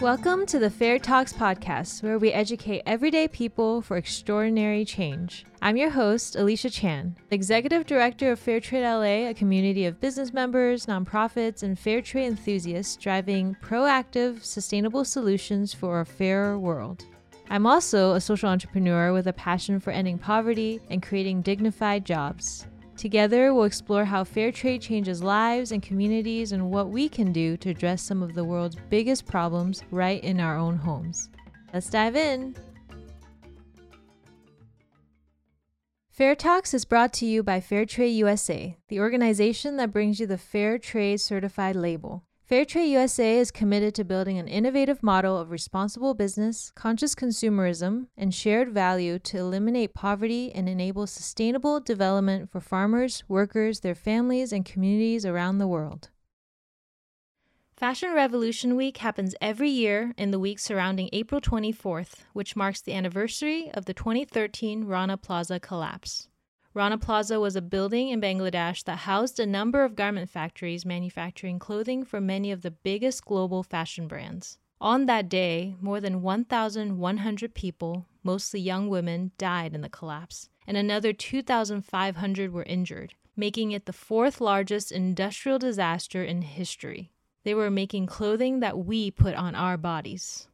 Welcome to the Fair Talks podcast, where we educate everyday people for extraordinary change. I'm your host, Elisha Chan, Executive Director of Fairtrade LA, a community of business members, nonprofits, and fair trade enthusiasts driving proactive, sustainable solutions for a fairer world. I'm also a social entrepreneur with a passion for ending poverty and creating dignified jobs. Together, we'll explore how fair trade changes lives and communities and what we can do to address some of the world's biggest problems right in our own homes. Let's dive in. Fair Talks is brought to you by Fairtrade USA, the organization that brings you the Fair Trade Certified label. Fairtrade USA is committed to building an innovative model of responsible business, conscious consumerism, and shared value to eliminate poverty and enable sustainable development for farmers, workers, their families, and communities around the world. Fashion Revolution Week happens every year in the week surrounding April 24th, which marks the anniversary of the 2013 Rana Plaza collapse. Rana Plaza was a building in Bangladesh that housed a number of garment factories manufacturing clothing for many of the biggest global fashion brands. On that day, more than 1,100 people, mostly young women, died in the collapse, and another 2,500 were injured, making it the fourth largest industrial disaster in history. They were making clothing that we put on our bodies.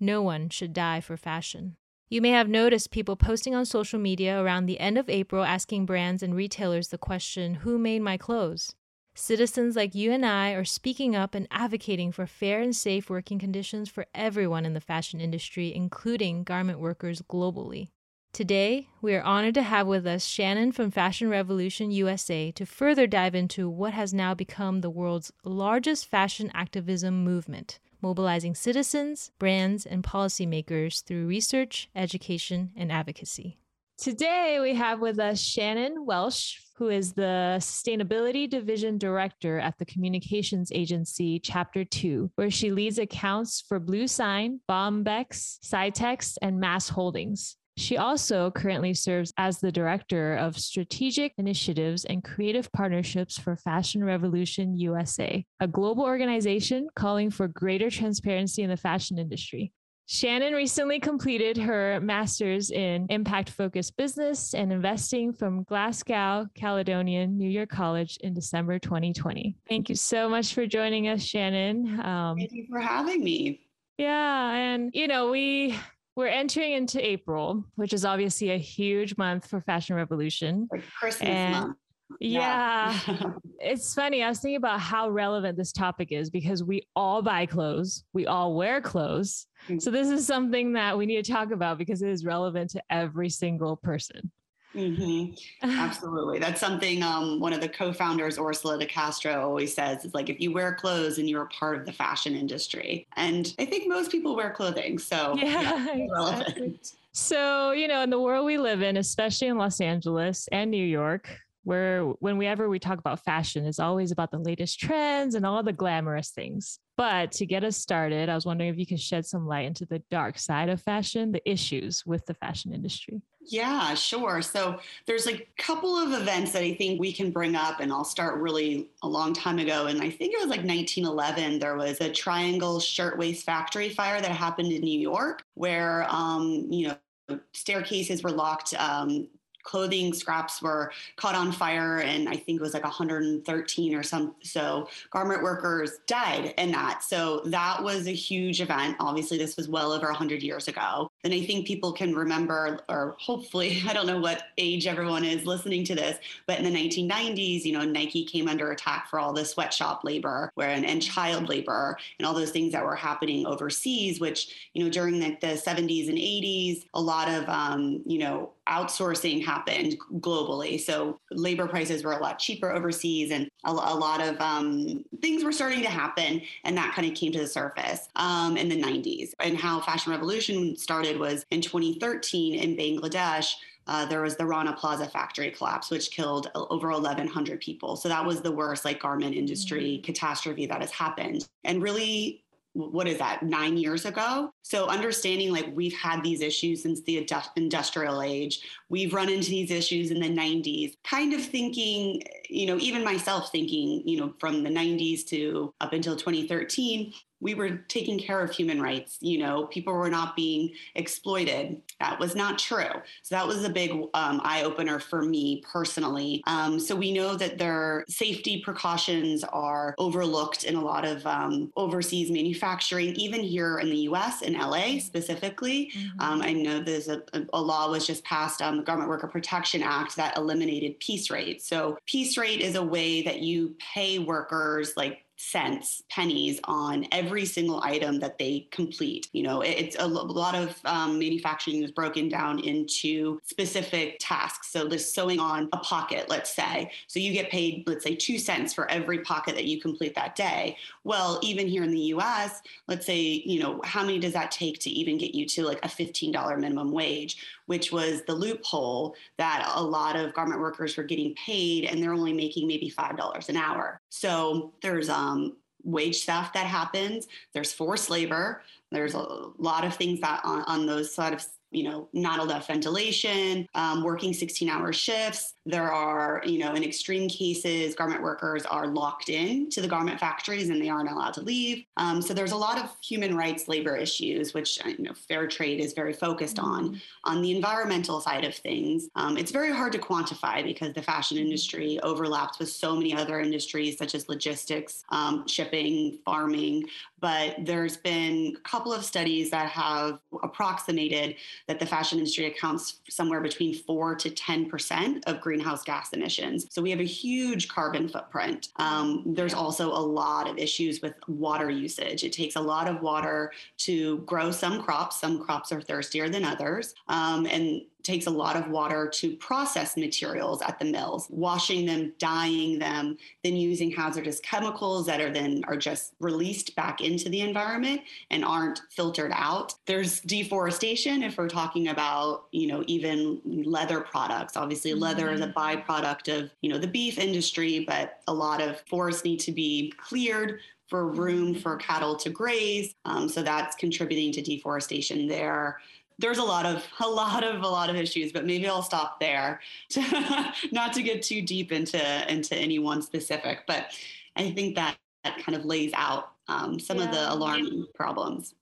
No one should die for fashion. You may have noticed people posting on social media around the end of April asking brands and retailers the question, Who made my clothes? Citizens like you and I are speaking up and advocating for fair and safe working conditions for everyone in the fashion industry, including garment workers globally. Today, we are honored to have with us Shannon from Fashion Revolution USA to further dive into what has now become the world's largest fashion activism movement mobilizing citizens, brands, and policymakers through research, education, and advocacy. Today, we have with us Shannon Welch, who is the Sustainability Division Director at the Communications Agency Chapter 2, where she leads accounts for bluesign, Bombex, Cytex, and MAS Holdings. She also currently serves as the Director of Strategic Initiatives and Creative Partnerships for Fashion Revolution USA, a global organization calling for greater transparency in the fashion industry. Shannon recently completed her master's in impact focused business and investing from Glasgow Caledonian New York College in December 2020. Thank you so much for joining us, Shannon. Um, Thank you for having me. Yeah. And, you know, we we're entering into April, which is obviously a huge month for Fashion Revolution. Like Christmas and month. Yeah. yeah. it's funny. I was thinking about how relevant this topic is because we all buy clothes, we all wear clothes. Mm-hmm. So, this is something that we need to talk about because it is relevant to every single person. Mm-hmm. Absolutely. That's something um, one of the co-founders, Orsola de Castro, always says. It's like if you wear clothes and you're a part of the fashion industry. And I think most people wear clothing. So yeah, yeah exactly. So, you know, in the world we live in, especially in Los Angeles and New York, where whenever we talk about fashion, it's always about the latest trends and all the glamorous things. But to get us started, I was wondering if you could shed some light into the dark side of fashion, the issues with the fashion industry. Yeah, sure. So there's a couple of events that I think we can bring up, and I'll start really a long time ago. And I think it was like 1911. There was a Triangle Shirtwaist Factory fire that happened in New York, where um, you know staircases were locked um, clothing scraps were caught on fire and i think it was like 113 or some so garment workers died in that. So that was a huge event. Obviously this was well over 100 years ago. And i think people can remember or hopefully i don't know what age everyone is listening to this but in the 1990s you know nike came under attack for all the sweatshop labor where and, and child labor and all those things that were happening overseas which you know during the, the 70s and 80s a lot of um, you know outsourcing happened globally. So labor prices were a lot cheaper overseas, and a, a lot of um, things were starting to happen, and that kind of came to the surface um, in the 90s. And how Fashion Revolution started was in 2013 in Bangladesh. Uh, there was the Rana Plaza factory collapse, which killed over 1,100 people. So that was the worst like garment industry mm-hmm. catastrophe that has happened. And really what is that nine years ago? So understanding like we've had these issues since the industrial age. We've run into these issues in the 90s kind of thinking you know even myself thinking you know from the 90s to up until 2013 we were taking care of human rights. You know, people were not being exploited. That was not true. So that was a big um, eye opener for me personally. Um, so we know that their safety precautions are overlooked in a lot of um, overseas manufacturing, even here in the US, in LA specifically. Mm-hmm. Um, I know there's a, a, law was just passed, um, the Garment Worker Protection Act, that eliminated piece rate. So piece rate is a way that you pay workers like cents, pennies on every single item that they complete. You know, it's a lot of um, manufacturing is broken down into specific tasks. So, this sewing on a pocket, let's say. So, you get paid, let's say, two cents for every pocket that you complete that day. Well, even here in the US, let's say, you know, how many does that take to even get you to like a $15 minimum wage? Which was the loophole that a lot of garment workers were getting paid and they're only making maybe $5 an hour. So there's um, wage theft that happens, there's forced labor, there's a lot of things that on, on those sort of you know, not enough ventilation, um, working 16 hour shifts. There are, you know, in extreme cases, garment workers are locked in to the garment factories and they aren't allowed to leave. Um, so there's a lot of human rights labor issues, which, uh, you know, fair trade is very focused mm-hmm. on. On the environmental side of things, um, it's very hard to quantify because the fashion mm-hmm. industry overlaps with so many other industries such as logistics, um, shipping, farming. But there's been a couple of studies that have approximated that the fashion industry accounts somewhere between 4 to 10% of greenhouse gas emissions. So we have a huge carbon footprint. Um, there's also a lot of issues with water usage. It takes a lot of water to grow some crops. Some crops are thirstier than others. Um, and takes a lot of water to process materials at the mills, washing them, dyeing them, then using hazardous chemicals that are then are just released back into the environment and aren't filtered out. There's deforestation if we're talking about, you know, even leather products. Obviously, mm-hmm. leather is a byproduct of, you know, the beef industry, but a lot of forests need to be cleared for room for cattle to graze. Um, so that's contributing to deforestation there there's a lot of a lot of a lot of issues but maybe i'll stop there to, not to get too deep into into any one specific but i think that that kind of lays out um, some yeah. of the alarming problems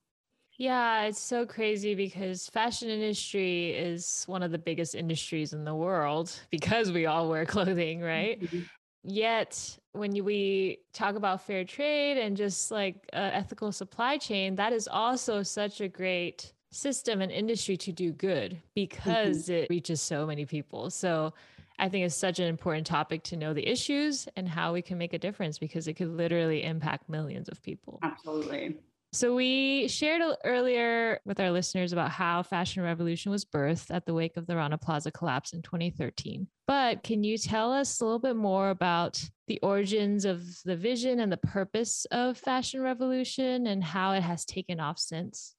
yeah it's so crazy because fashion industry is one of the biggest industries in the world because we all wear clothing right mm-hmm. yet when we talk about fair trade and just like uh, ethical supply chain that is also such a great system and industry to do good because mm-hmm. it reaches so many people. So I think it's such an important topic to know the issues and how we can make a difference because it could literally impact millions of people. Absolutely. So we shared earlier with our listeners about how Fashion Revolution was birthed at the wake of the Rana Plaza collapse in 2013. But can you tell us a little bit more about the origins of the vision and the purpose of Fashion Revolution and how it has taken off since?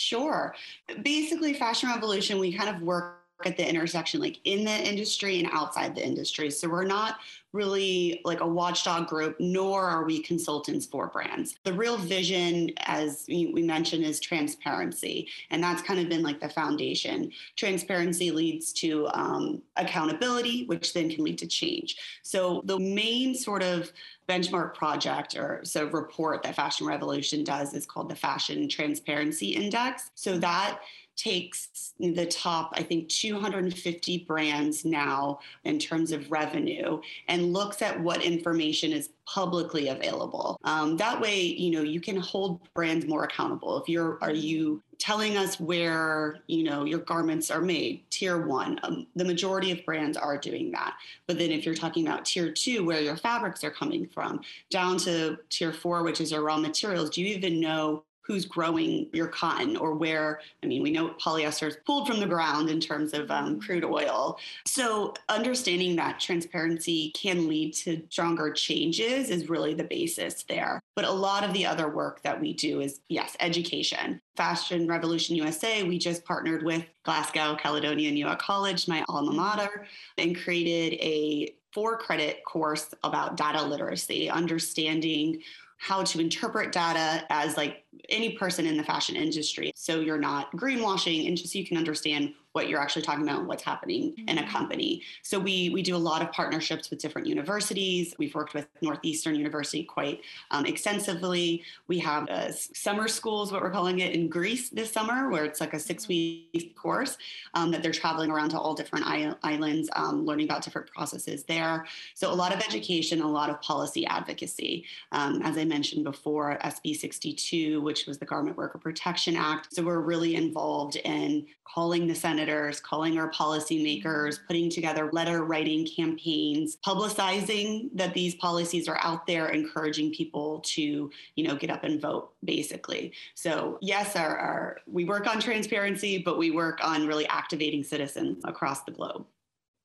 Sure. Basically, Fashion Revolution, we kind of work at the intersection, like in the industry and outside the industry. So we're not really like a watchdog group, nor are we consultants for brands. The real vision, as we mentioned, is transparency. And that's kind of been like the foundation. Transparency leads to um, accountability, which then can lead to change. So the main sort of benchmark project or so report that Fashion Revolution does is called the Fashion Transparency Index. So that takes the top, I think, 250 brands now in terms of revenue and looks at what information is publicly available. Um, that way, you know, you can hold brands more accountable. If you're, are you telling us where, you know, your garments are made? Tier one, um, the majority of brands are doing that. But then if you're talking about tier two, where your fabrics are coming from, down to tier four, which is your raw materials, do you even know who's growing your cotton or where i mean we know polyester is pulled from the ground in terms of um, crude oil. So understanding that transparency can lead to stronger changes is really the basis there. But a lot of the other work that we do is yes education. Fashion revolution usa we just partnered with glasgow caledonian York college my alma mater and created a four credit course about data literacy understanding how to interpret data as like any person in the fashion industry. So you're not greenwashing and just so you can understand what you're actually talking about, and what's happening in a mm-hmm. company. So we we do a lot of partnerships with different universities. We've worked with Northeastern University quite um, extensively. We have uh, summer schools, what we're calling it in Greece this summer, where it's like a six week course um, that they're traveling around to all different islands, um, learning about different processes there. So a lot of education, a lot of policy advocacy. Um, as I mentioned before, SB 62, which was the Garment Worker Protection Act. So we're really involved in calling the senators, calling our policymakers, putting together letter writing campaigns, publicizing that these policies are out there, encouraging people to, you know, get up and vote, basically. So yes, our, our we work on transparency, but we work on really activating citizens across the globe.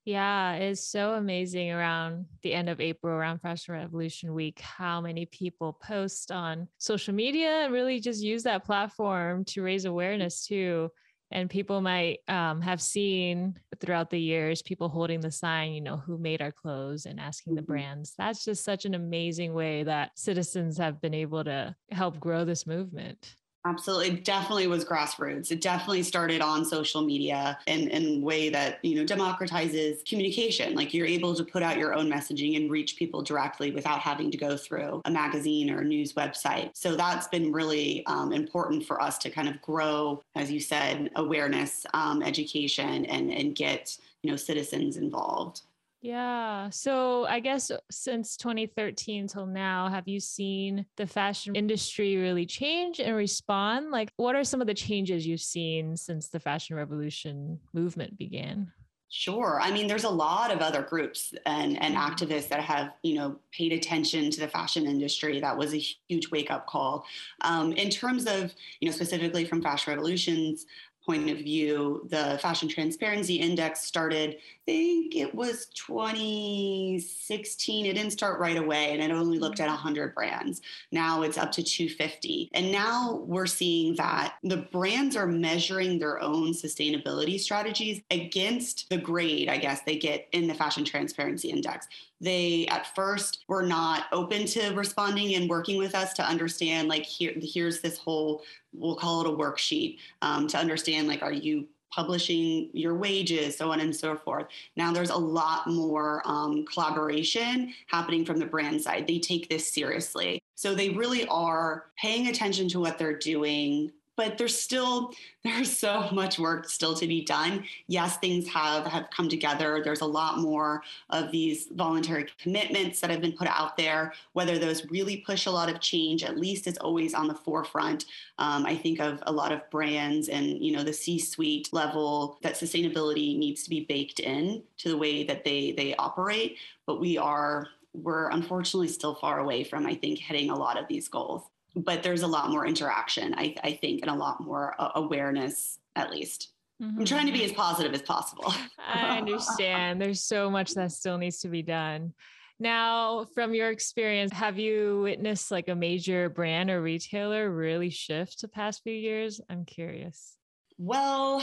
Yeah, it's so amazing around the end of April, around Fashion Revolution Week, how many people post on social media and really just use that platform to raise awareness too. And people might um, have seen throughout the years people holding the sign, you know, who made our clothes and asking the mm-hmm. brands. That's just such an amazing way that citizens have been able to help grow this movement. Absolutely. It definitely was grassroots. It definitely started on social media in, in way that, you know, democratizes communication. Like you're able to put out your own messaging and reach people directly without having to go through a magazine or a news website. So that's been really um, important for us to kind of grow, as you said, awareness, um, education, and, and get, you know, citizens involved. Yeah. So I guess since 2013 till now, have you seen the fashion industry really change and respond? Like, what are some of the changes you've seen since the fashion revolution movement began? Sure. I mean, there's a lot of other groups and, and mm-hmm. activists that have, you know, paid attention to the fashion industry. That was a huge wake up call. Um, in terms of, you know, specifically from Fashion Revolutions, point of view, the Fashion Transparency Index started, I think it was 2016. It didn't start right away, and it only looked at 100 brands. Now it's up to 250. And now we're seeing that the brands are measuring their own sustainability strategies against the grade, I guess, they get in the Fashion Transparency Index they at first were not open to responding and working with us to understand like here here's this whole we'll call it a worksheet um, to understand like are you publishing your wages so on and so forth. Now there's a lot more um, collaboration happening from the brand side. They take this seriously. So they really are paying attention to what they're doing but there's still there's so much work still to be done. Yes things have have come together. There's a lot more of these voluntary commitments that have been put out there. Whether those really push a lot of change at least it's always on the forefront um, i think of a lot of brands and you know the c suite level that sustainability needs to be baked in to the way that they they operate. But we are we're unfortunately still far away from i think hitting a lot of these goals but there's a lot more interaction, I, I think, and a lot more uh, awareness, at least. Mm-hmm. I'm trying to be as positive as possible. I understand. There's so much that still needs to be done. Now, from your experience, have you witnessed like a major brand or retailer really shift the past few years? I'm curious. Well,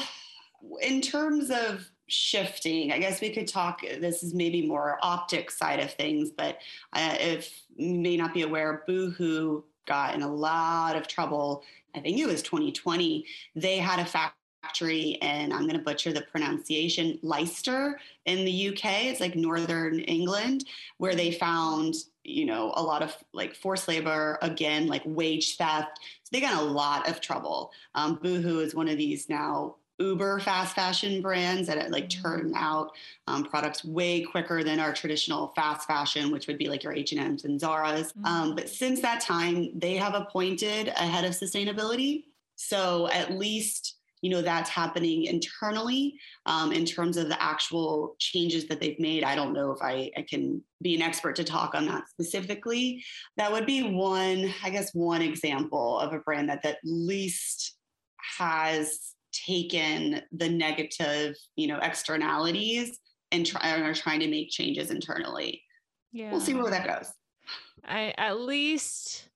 in terms of shifting, I guess we could talk. This is maybe more optic side of things, but uh, if you may not be aware, Boohoo got in a lot of trouble. I think it was 2020. They had a factory and I'm going to butcher the pronunciation, Leicester in the UK. It's like northern England, where they found, you know, a lot of like forced labor, again, like wage theft. So they got a lot of trouble. Um, Boohoo is one of these now uber fast fashion brands that like turn out um, products way quicker than our traditional fast fashion which would be like your h&ms and zara's. Mm-hmm. um, but since that time they have appointed a head of sustainability. So at least you know that's happening internally. Um, in terms of the actual changes that they've made i don't know if I, I can be an expert to talk on that specifically. That would be one i guess one example of a brand that at least has taken the negative, you know, externalities and try and are trying to make changes internally. Yeah. We'll see where that goes. I at least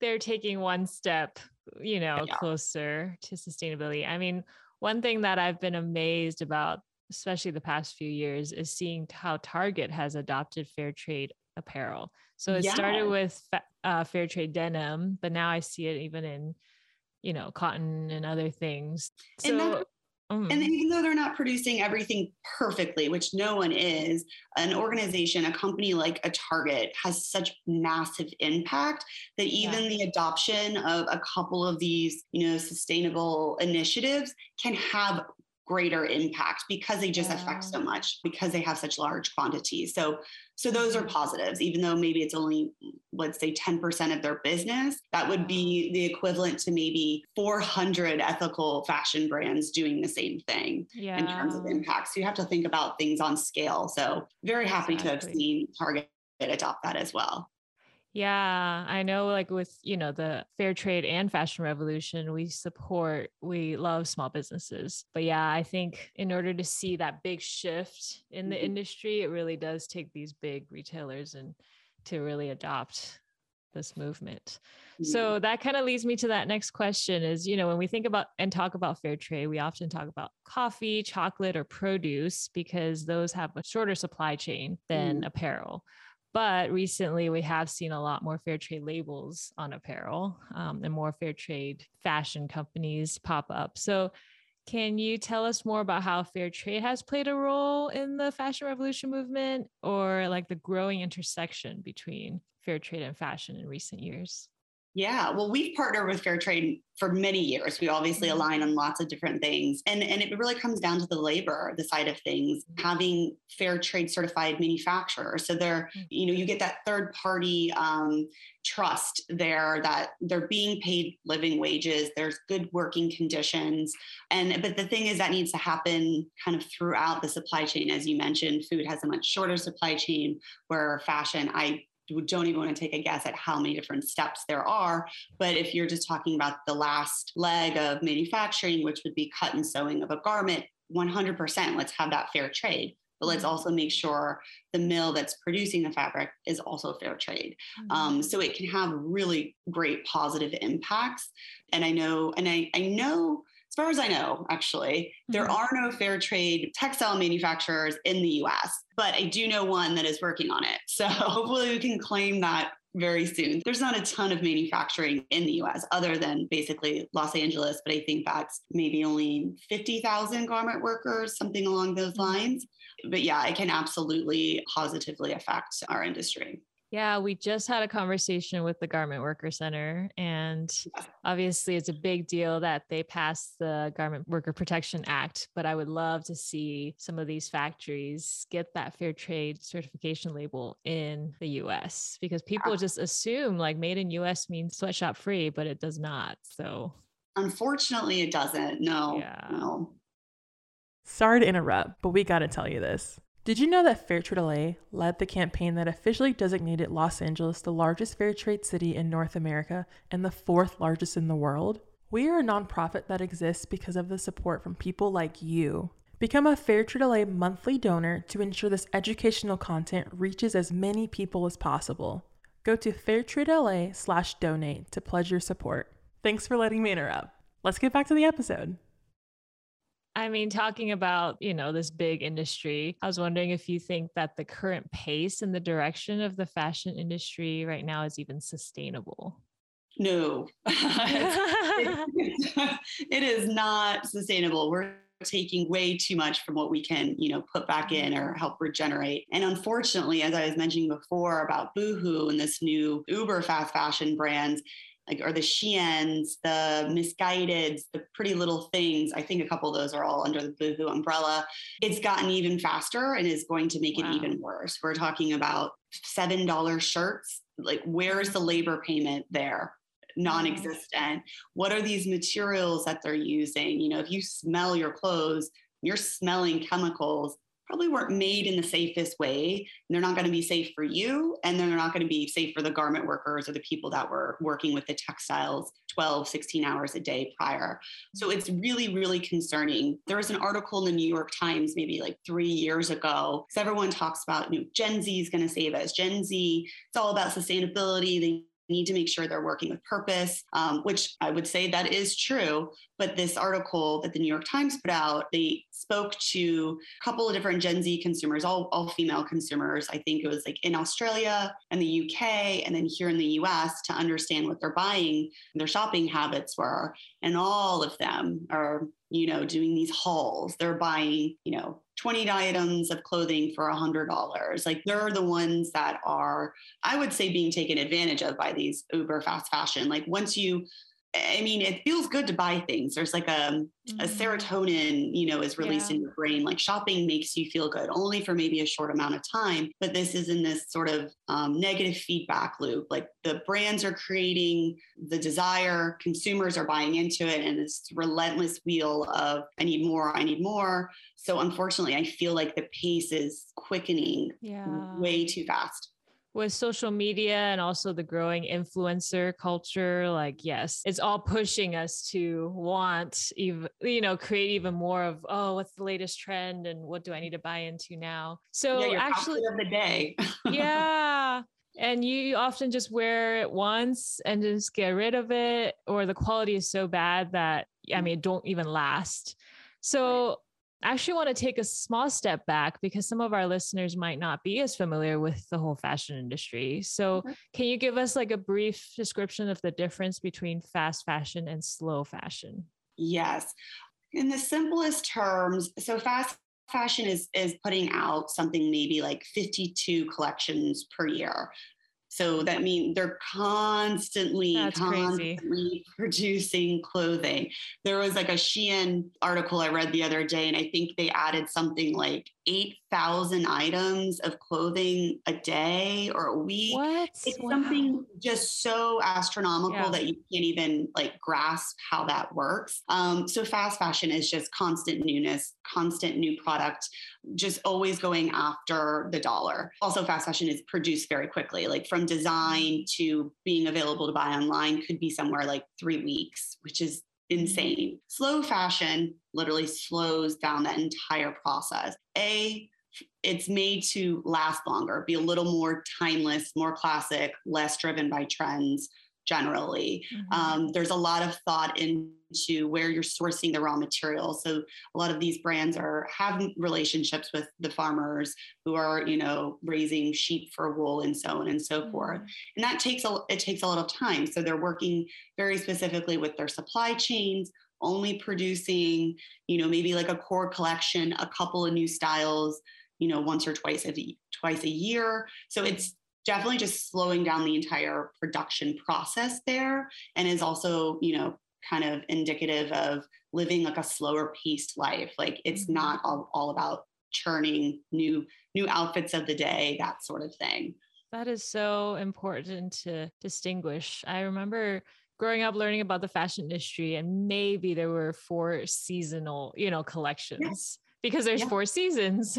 they're taking one step, you know, yeah. closer to sustainability. I mean, one thing that I've been amazed about, especially the past few years, is seeing how Target has adopted fair trade apparel. So it yeah. started with uh, fair trade denim, but now I see it even in you know, cotton and other things. So, and that, Mm. And even though they're not producing everything perfectly, which no one is, an organization, a company like a Target has such massive impact that even yeah. the adoption of a couple of these, you know, sustainable initiatives can have greater impact because they just yeah. affect so much because they have such large quantities. So so those are mm-hmm. positives, even though maybe it's only, let's say, 10% of their business. That would be the equivalent to maybe 400 ethical fashion brands doing the same thing yeah. in terms of impact. So you have to think about things on scale. So very happy exactly. to have seen Target adopt that as well. Yeah, I know like with, you know, the fair trade and fashion revolution, we support, we love small businesses. But yeah, I think in order to see that big shift in the mm-hmm. industry, it really does take these big retailers and to really adopt this movement. So that kind of leads me to that next question is, you know, when we think about and talk about fair trade, we often talk about coffee, chocolate, or produce because those have a shorter supply chain than mm. apparel. But recently, we have seen a lot more fair trade labels on apparel um, and more fair trade fashion companies pop up. So, can you tell us more about how fair trade has played a role in the fashion revolution movement or like the growing intersection between fair trade and fashion in recent years? Yeah, well, we've partnered with Fair Trade for many years. We obviously mm-hmm. align on lots of different things. And, and it really comes down to the labor, the side of things, mm-hmm. having fair trade certified manufacturers. So they're, mm-hmm. you know, you get that third party um, trust there that they're being paid living wages, there's good working conditions. And but the thing is that needs to happen kind of throughout the supply chain. As you mentioned, food has a much shorter supply chain where fashion, I don't even want to take a guess at how many different steps there are. But if you're just talking about the last leg of manufacturing, which would be cut and sewing of a garment, 100%, let's have that fair trade. But let's mm-hmm. also make sure the mill that's producing the fabric is also fair trade. Mm-hmm. Um, so it can have really great positive impacts. And I know, and I, I know as far as I know, actually, there mm-hmm. are no fair trade textile manufacturers in the US, but I do know one that is working on it. So hopefully we can claim that very soon. There's not a ton of manufacturing in the US other than basically Los Angeles, but I think that's maybe only 50,000 garment workers, something along those mm-hmm. lines. But yeah, it can absolutely positively affect our industry. Yeah, we just had a conversation with the Garment Worker Center, and obviously it's a big deal that they passed the Garment Worker Protection Act. But I would love to see some of these factories get that fair trade certification label in the US because people just assume like made in US means sweatshop free, but it does not. So unfortunately, it doesn't. No, yeah. no. Sorry to interrupt, but we got to tell you this. Did you know that Fairtrade LA led the campaign that officially designated Los Angeles the largest fair trade city in North America and the fourth largest in the world? We are a nonprofit that exists because of the support from people like you. Become a Fairtrade LA monthly donor to ensure this educational content reaches as many people as possible. Go to fairtradela slash donate to pledge your support. Thanks for letting me interrupt. Let's get back to the episode. I mean, talking about, you know, this big industry, I was wondering if you think that the current pace and the direction of the fashion industry right now is even sustainable. No, it, is not sustainable. We're taking way too much from what we can, you know, put back in or help regenerate. And unfortunately, as I was mentioning before about Boohoo and this new Uber fast fashion brands, like or the Shein's, the Missguideds, the Pretty Little Things. I think a couple of those are all under the Boohoo umbrella. It's gotten even faster and is going to make wow. it even worse. We're talking about seven dollar shirts. Like, where's the labor payment there? Non-existent. What are these materials that they're using? You know, if you smell your clothes, you're smelling chemicals probably weren't made in the safest way. They're not going to be safe for you, and they're not going to be safe for the garment workers or the people that were working with the textiles 12, 16 hours a day prior. So it's really, really concerning. There was an article in the New York Times maybe like three years ago, because everyone talks about you know, Gen Z is going to save us. Gen Z, it's all about sustainability. They need to make sure they're working with purpose, um, which I would say that is true. But this article that the New York Times put out, they spoke to a couple of different Gen Z consumers, all, all female consumers. I think it was like in Australia and the UK, and then here in the US to understand what they're buying, their shopping habits were. And all of them, or you know, doing these hauls. They're buying, you know, 20 items of clothing for $100. Like they're the ones that are, I would say, being taken advantage of by these uber fast fashion. Like once you I mean, it feels good to buy things. There's like a, mm-hmm. a serotonin, you know, is released yeah. in your brain. Like shopping makes you feel good only for maybe a short amount of time. But this is in this sort of um, negative feedback loop. Like the brands are creating the desire, consumers are buying into it, and this relentless wheel of I need more, I need more. So unfortunately, I feel like the pace is quickening yeah. way too fast with social media and also the growing influencer culture like yes it's all pushing us to want even you know create even more of oh what's the latest trend and what do i need to buy into now? So yeah, actually of the day. Yeah. And you often just wear it once and just get rid of it or the quality is so bad that i mm-hmm. mean it don't even last. So I actually want to take a small step back because some of our listeners might not be as familiar with the whole fashion industry. So, mm-hmm. can you give us like a brief description of the difference between fast fashion and slow fashion? Yes. In the simplest terms, so fast fashion is is putting out something maybe like 52 collections per year so that means they're constantly, That's constantly crazy. producing clothing. There was like a Shein article I read the other day, and I think they added something like 8,000 items of clothing a day or a week. What? It's wow. something just so astronomical yeah. that you can't even like grasp how that works. Um, so fast fashion is just constant newness, constant new product, just always going after the dollar. Also, fast fashion is produced very quickly, like from design to being available to buy online could be somewhere like three weeks, which is insane. Slow fashion literally slows down that entire process. A, it's made to last longer, be a little more timeless, more classic, less driven by trends generally. Mm-hmm. Um, there's a lot of thought into where you're sourcing the raw materials. So a lot of these brands are having relationships with the farmers who are, you know, raising sheep for wool and so on and so mm-hmm. forth. And that takes a it takes a lot of time. So they're working very specifically with their supply chains, only producing, you know, maybe like a core collection, a couple of new styles, you know, once or twice a twice a year. So it's definitely just slowing down the entire production process there and is also you know kind of indicative of living like a slower paced life. Like it's mm-hmm. not all, all about churning new new outfits of the day that sort of thing. That is so important to distinguish. I remember growing up learning about the fashion industry and maybe there were four seasonal you know collections because there's yeah. four seasons.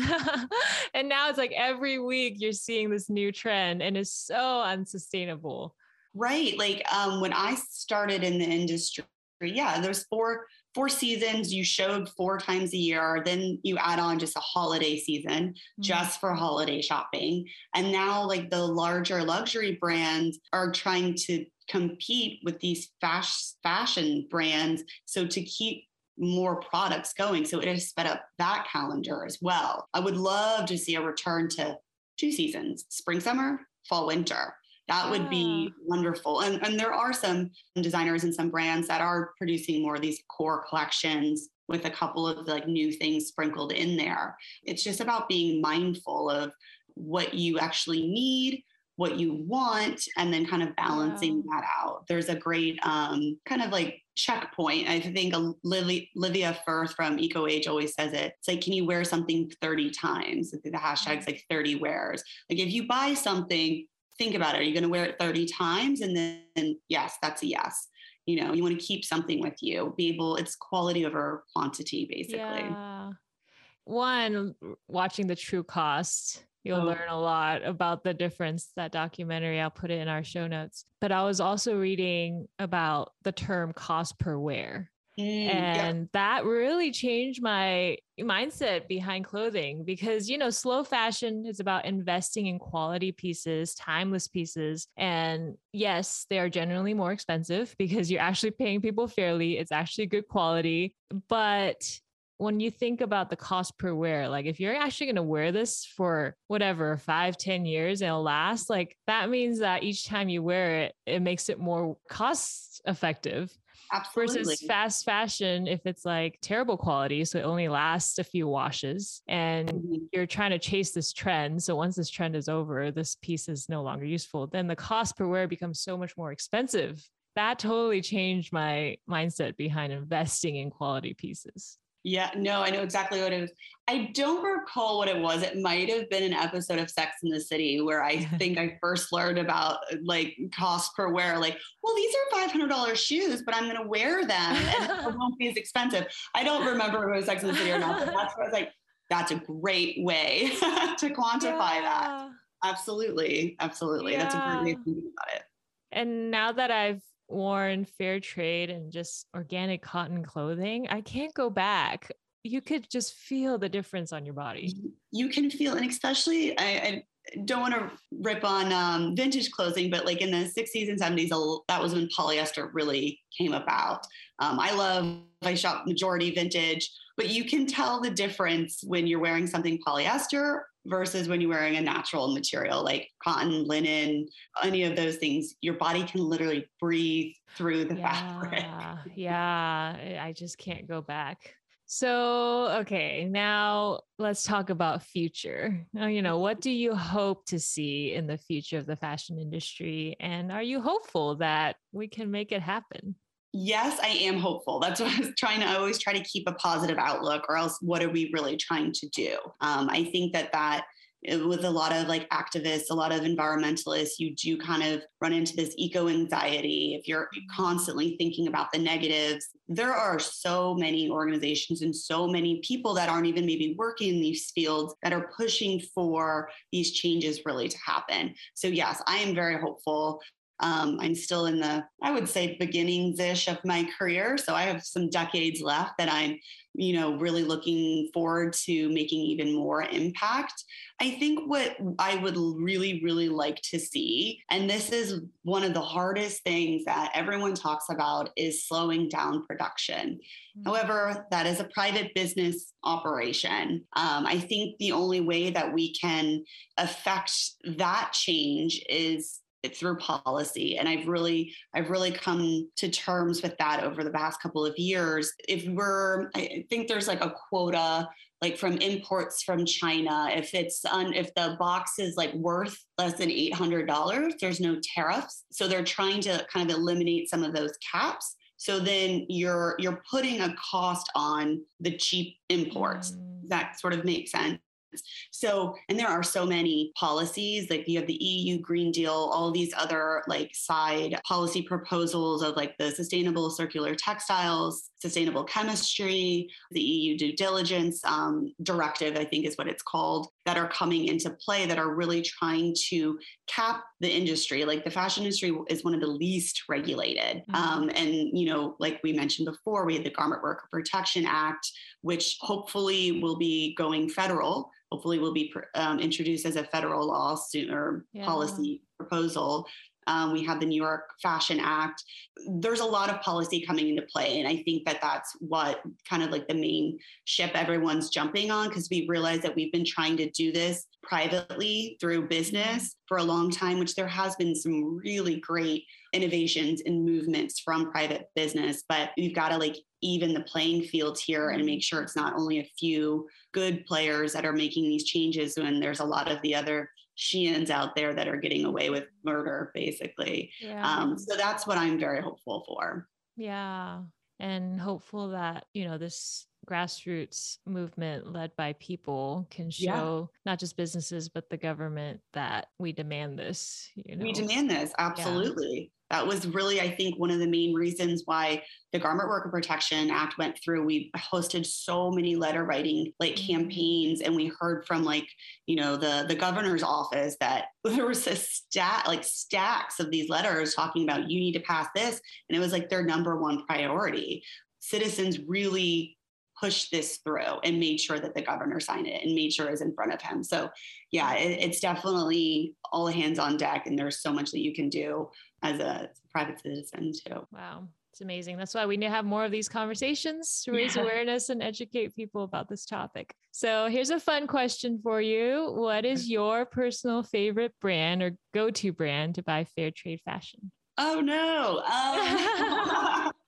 and now it's like every week you're seeing this new trend and it's so unsustainable. Right. Like um, when I started in the industry, yeah, there's four four seasons you showed four times a year then you add on just a holiday season mm-hmm. just for holiday shopping and now like the larger luxury brands are trying to compete with these fast fashion brands so to keep more products going. So it has sped up that calendar as well. I would love to see a return to two seasons spring, summer, fall, winter. That would be ah. wonderful. And, and there are some designers and some brands that are producing more of these core collections with a couple of like new things sprinkled in there. It's just about being mindful of what you actually need what you want and then kind of balancing that out. There's a great um, kind of like checkpoint. I think a Lily Livia Firth from Eco Age always says it. It's like, can you wear something 30 times? The hashtag's like 30 wears. Like if you buy something, think about it. Are you going to wear it 30 times? And then, yes, that's a yes. You know, you want to keep something with you, be able, it's quality over quantity, basically. Yeah. One, watching the true cost You'll oh. learn a lot about the difference. That documentary, I'll put it in our show notes. But I was also reading about the term cost per wear. Mm, and yeah. that really changed my mindset behind clothing because, you know, slow fashion is about investing in quality pieces, timeless pieces. And yes, they are generally more expensive because you're actually paying people fairly. It's actually good quality. But when you think about the cost per wear, like if you're actually going to wear this for whatever, five, ten years and it'll last, like that means that each time you wear it, it makes it more cost effective. Absolutely. versus fast fashion if it's like terrible quality so it only lasts a few washes and Mhm. you're trying to chase this trend so once this trend is over this piece is no longer useful then the cost per wear becomes so much more expensive that totally changed my mindset behind investing in quality pieces Yeah, no, I know exactly what it was. I don't recall what it was. It might have been an episode of Sex in the City where I think I first learned about like cost per wear. Like, well, these are five hundred dollars shoes, but I'm going to wear them and it won't be as expensive. I don't remember if it was Sex in the City or not. But that's what I was like. That's a great way to quantify that. Yeah. Absolutely, absolutely. That's a great way Yeah. of thinking about it. And now that I've worn fair trade and just organic cotton clothing, I can't go back. You could just feel the difference on your body. you can feel, and especially, I, I don't want to rip on um, vintage clothing, but like in the 60s and 70s, that was when polyester really came about. Um, I love, I shop majority vintage, but you can tell the difference when you're wearing something polyester versus when you're wearing a natural material like cotton, linen, any of those things. Your body can literally breathe through the fabric. Yeah, yeah, I- just can't go back. So, okay, now let's talk about future. Now, you know, what do you hope to see in the future of the fashion industry? And are you hopeful that we can make it happen? Yes, I am hopeful. That's what I was trying to. I always try to keep a positive outlook, or else what are we really trying to do? Um, I think that that uh, with a lot of like activists, a lot of environmentalists, you do kind of run into this eco anxiety. If you're constantly thinking about the negatives, there are so many organizations and so many people that aren't even maybe working in these fields that are pushing for these changes really to happen. So, yes, I am very hopeful. Um, I'm still in the, I would say, beginnings ish of my career. So I have some decades left that I'm, you know, really looking forward to making even more impact. I think what I would really, really like to see, and this is one of the hardest things that everyone talks about, is slowing down production. However, that is a private business operation. Um, I think the only way that we can affect that change is through policy and i've really i've really come to terms with that over the past couple of years. If we're i think there's like a quota like from imports from china. If it's on if the box is like worth less than $800 there's no tariffs. So they're trying to kind of eliminate some of those caps. So then you're you're putting a cost on the cheap imports. Mm. that sort of makes sense so, and there are so many policies, like you have the EU Green Deal, all these other like side policy proposals of like the sustainable circular textiles, sustainable chemistry, the EU due diligence um, directive, I think is what it's called, that are coming into play that are really trying to cap the industry. Like the fashion industry is one of the least regulated. Mhm. Um, and, you know, like we mentioned before, we had the Garment Worker Protection Act, which hopefully will be going federal hopefully will be um, introduced as a federal law soon or Yeah. policy proposal. Um, we have the New York Fashion Act. There's a lot of policy coming into play. And I think that that's what kind of like the main ship everyone's jumping on because we realize that we've been trying to do this privately through business for a long time, which there has been some really great innovations and movements from private business. But we've got to like even the playing field here and make sure it's not only a few good players that are making these changes when there's a lot of the other Shein's out there that are getting away with murder, basically. Yeah. Um, so that's what I'm very hopeful for. Yeah. And hopeful that, you know, this grassroots movement led by people can Yeah. show not just businesses, but the government that we demand this. You know, We demand this, absolutely. That was really, I think, one of the main reasons why the Garment Worker Protection Act went through. We hosted so many letter writing like Mhm. campaigns, and we heard from like, you know, the the governor's office that there was a stat like stacks of these letters talking about you need to pass this, and it was like their number one priority. Citizens really pushed this through and made sure that the governor signed it and made sure it was in front of him. So, yeah, it, it's definitely all hands on deck, and there's so much that you can do as a private citizen too. Wow. It's amazing. That's why we need to have more of these conversations to raise Yeah. awareness and educate people about this topic. So here's a fun question for you. What is your personal favorite brand or go-to brand to buy fair trade fashion? Oh no. Um,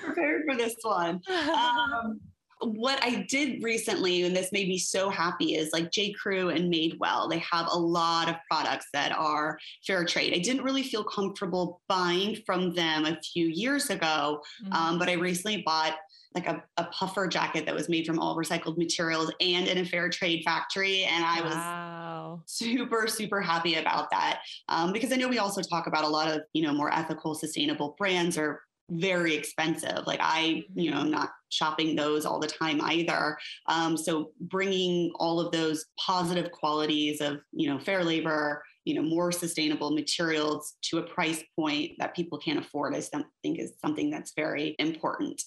prepared for this one. Um, what I did recently, and this made me so happy, is like J. Crew and Madewell. They have a lot of products that are fair trade. I didn't really feel comfortable buying from them a few years ago, mm-hmm. um, but I recently bought like a, a, puffer jacket that was made from all recycled materials and in a fair trade factory. And I wow. was super, super happy about that. Um, because I know we also talk about a lot of, you know, more ethical, sustainable brands are very expensive. Like I, you know, I'm not shopping those all the time either. Um, so bringing all of those positive qualities of, you know, fair labor, you know, more sustainable materials to a price point that people can afford, I think is something that's very important.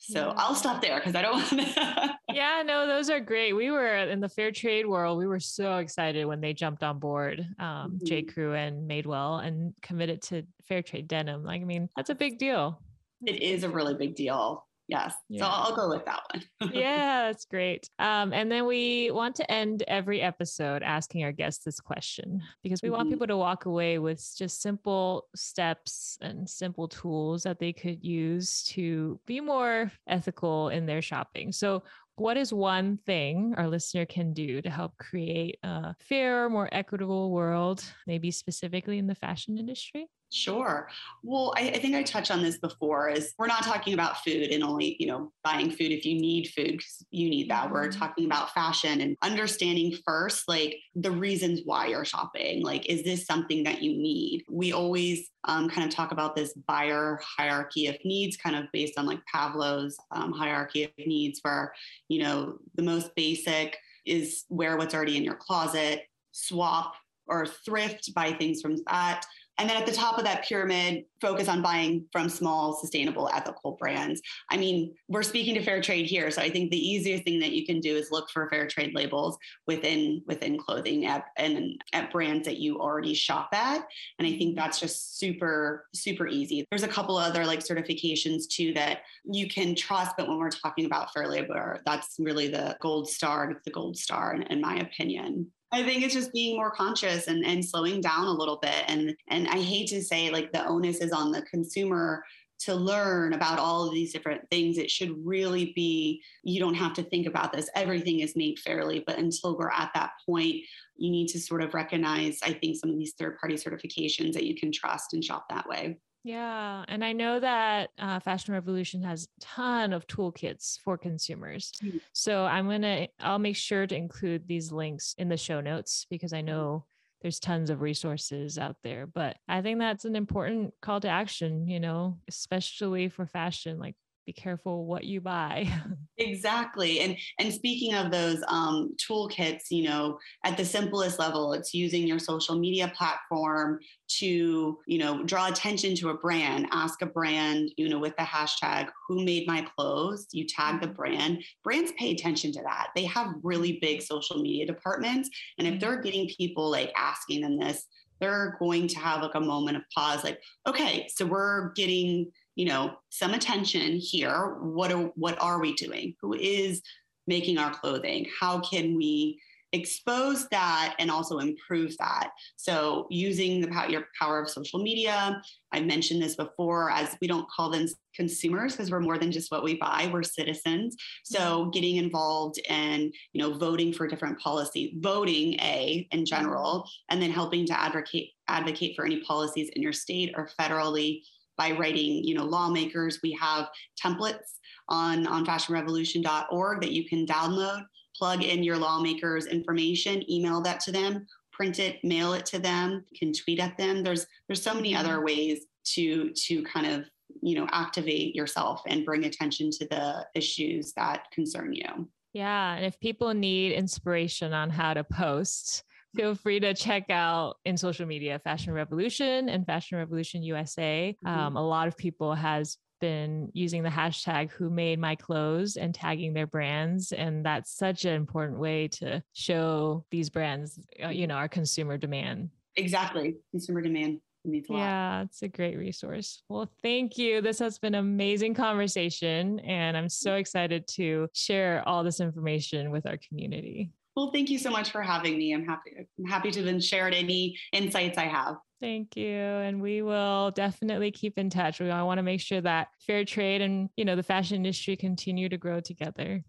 So yeah. I'll stop there because I don't want to. yeah, no, those are great. We were in the fair trade world. We were so excited when they jumped on board, um, mm-hmm. J. Crew and Madewell, and committed to fair trade denim. Like, I mean, that's a big deal. It is a really big deal. Yes. Yeah. So I'll go with that one. yeah, that's great. Um, and then we want to end every episode asking our guests this question because we mm-hmm. want people to walk away with just simple steps and simple tools that they could use to be more ethical in their shopping. So, what is one thing our listener can do to help create a fairer, more equitable world, maybe specifically in the fashion industry? Sure. Well, I, I, think I touched on this before is we're not talking about food and only, you know, buying food if you need food because you need that. Mm-hmm. We're talking about fashion and understanding first, like the reasons why you're shopping. Like, is this something that you need? We always um, kind of talk about this buyer hierarchy of needs, kind of based on like Pavlov's um, hierarchy of needs, where, you know, the most basic is wear what's already in your closet, swap or thrift, buy things from that and then at the top of that pyramid, focus on buying from small, sustainable, ethical brands. I mean, we're speaking to fair trade here, so I think the easiest thing that you can do is look for fair trade labels within within clothing at and at brands that you already shop at. And I think that's just super super easy. There's a couple other like certifications too that you can trust, but when we're talking about fair labor, that's really the gold star. The gold star, in, in my opinion. I think it's just being more conscious and, and slowing down a little bit. And and I hate to say like the onus is on the consumer to learn about all of these different things. It should really be, you don't have to think about this. Everything is made fairly. But until we're at that point, you need to sort of recognize, I think, some of these third party certifications that you can trust and shop that way. Yeah, and I know that uh, Fashion Revolution has a ton of toolkits for consumers. Mm-hmm. So I'm gonna, I'll make sure to include these links in the show notes because I mm-hmm. know there's tons of resources out there. But I think that's an important call to action, you know, especially for fashion. Like be careful what you buy. exactly. And and speaking of those um, toolkits, you know, at the simplest level, it's using your social media platform to, you know, draw attention to a brand, ask a brand, you know, with the hashtag who made my clothes, you tag the mm-hmm. brand. Brands pay attention to that. They have really big social media departments. And if mm-hmm. they're getting people like asking them this, they're going to have like a moment of pause like okay so we're getting you know some attention here what are what are we doing who is making our clothing how can we expose that and also improve that. So, using the power, your power of social media, I mentioned this before, as we don't call them consumers because we're more than just what we buy. We're citizens. So, getting involved and you know voting for different policy, voting a in general, and then helping to advocate advocate for any policies in your state or federally by writing you know lawmakers. We have templates on on fashionrevolution.org that you can download plug in your lawmakers information, email that to them, print it, mail it to them, can tweet at them. There's there's so many other mm-hmm. ways to to kind of you know activate yourself and bring attention to the issues that concern you. Yeah, and if people need inspiration on how to post, feel free to check out in social media Fashion Revolution and Fashion Revolution USA. Mm-hmm. Um, a lot of people has been using the hashtag who made my clothes and tagging their brands and that's such an important way to show these brands uh, you know our consumer demand exactly consumer demand yeah, it's a great resource. Well, thank you. This has been an amazing conversation, and I'm so excited to share all this information with our community. Well, thank you so much for having me. I'm happy. I'm happy to then share any insights I have. Thank you. And we will definitely keep in touch. We all want to make sure that fair trade and, you know, the fashion industry continue to grow together.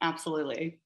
Absolutely.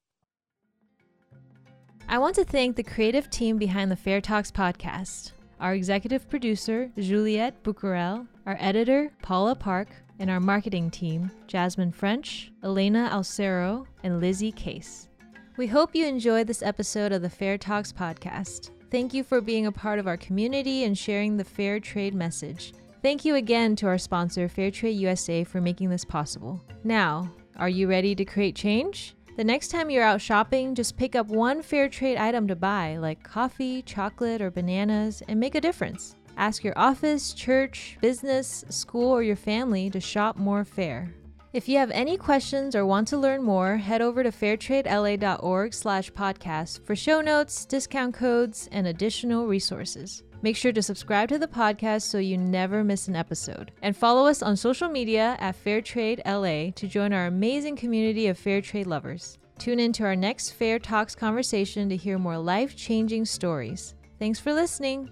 I want to thank the creative team behind the Fair Talks podcast. Our executive producer, Juliette Bucarel, our editor, Paula Park, and our marketing team, Jasmine French, Elena Alcero, and Lizzie Case. We hope you enjoyed this episode of the Fair Talks podcast. Thank you for being a part of our community and sharing the fair trade message. Thank you again to our sponsor, Fairtrade USA, for making this possible. Now, are you ready to create change? The next time you're out shopping, just pick up one fair trade item to buy, like coffee, chocolate, or bananas, and make a difference. Ask your office, church, business, school, or your family to shop more fair. If you have any questions or want to learn more, head over to fairtradela.org slash podcast for show notes, discount codes, and additional resources. Make sure to subscribe to the podcast so you never miss an episode. And follow us on social media at Fairtrade LA to join our amazing community of fair trade lovers. Tune in to our next Fair Talks conversation to hear more life changing stories. Thanks for listening.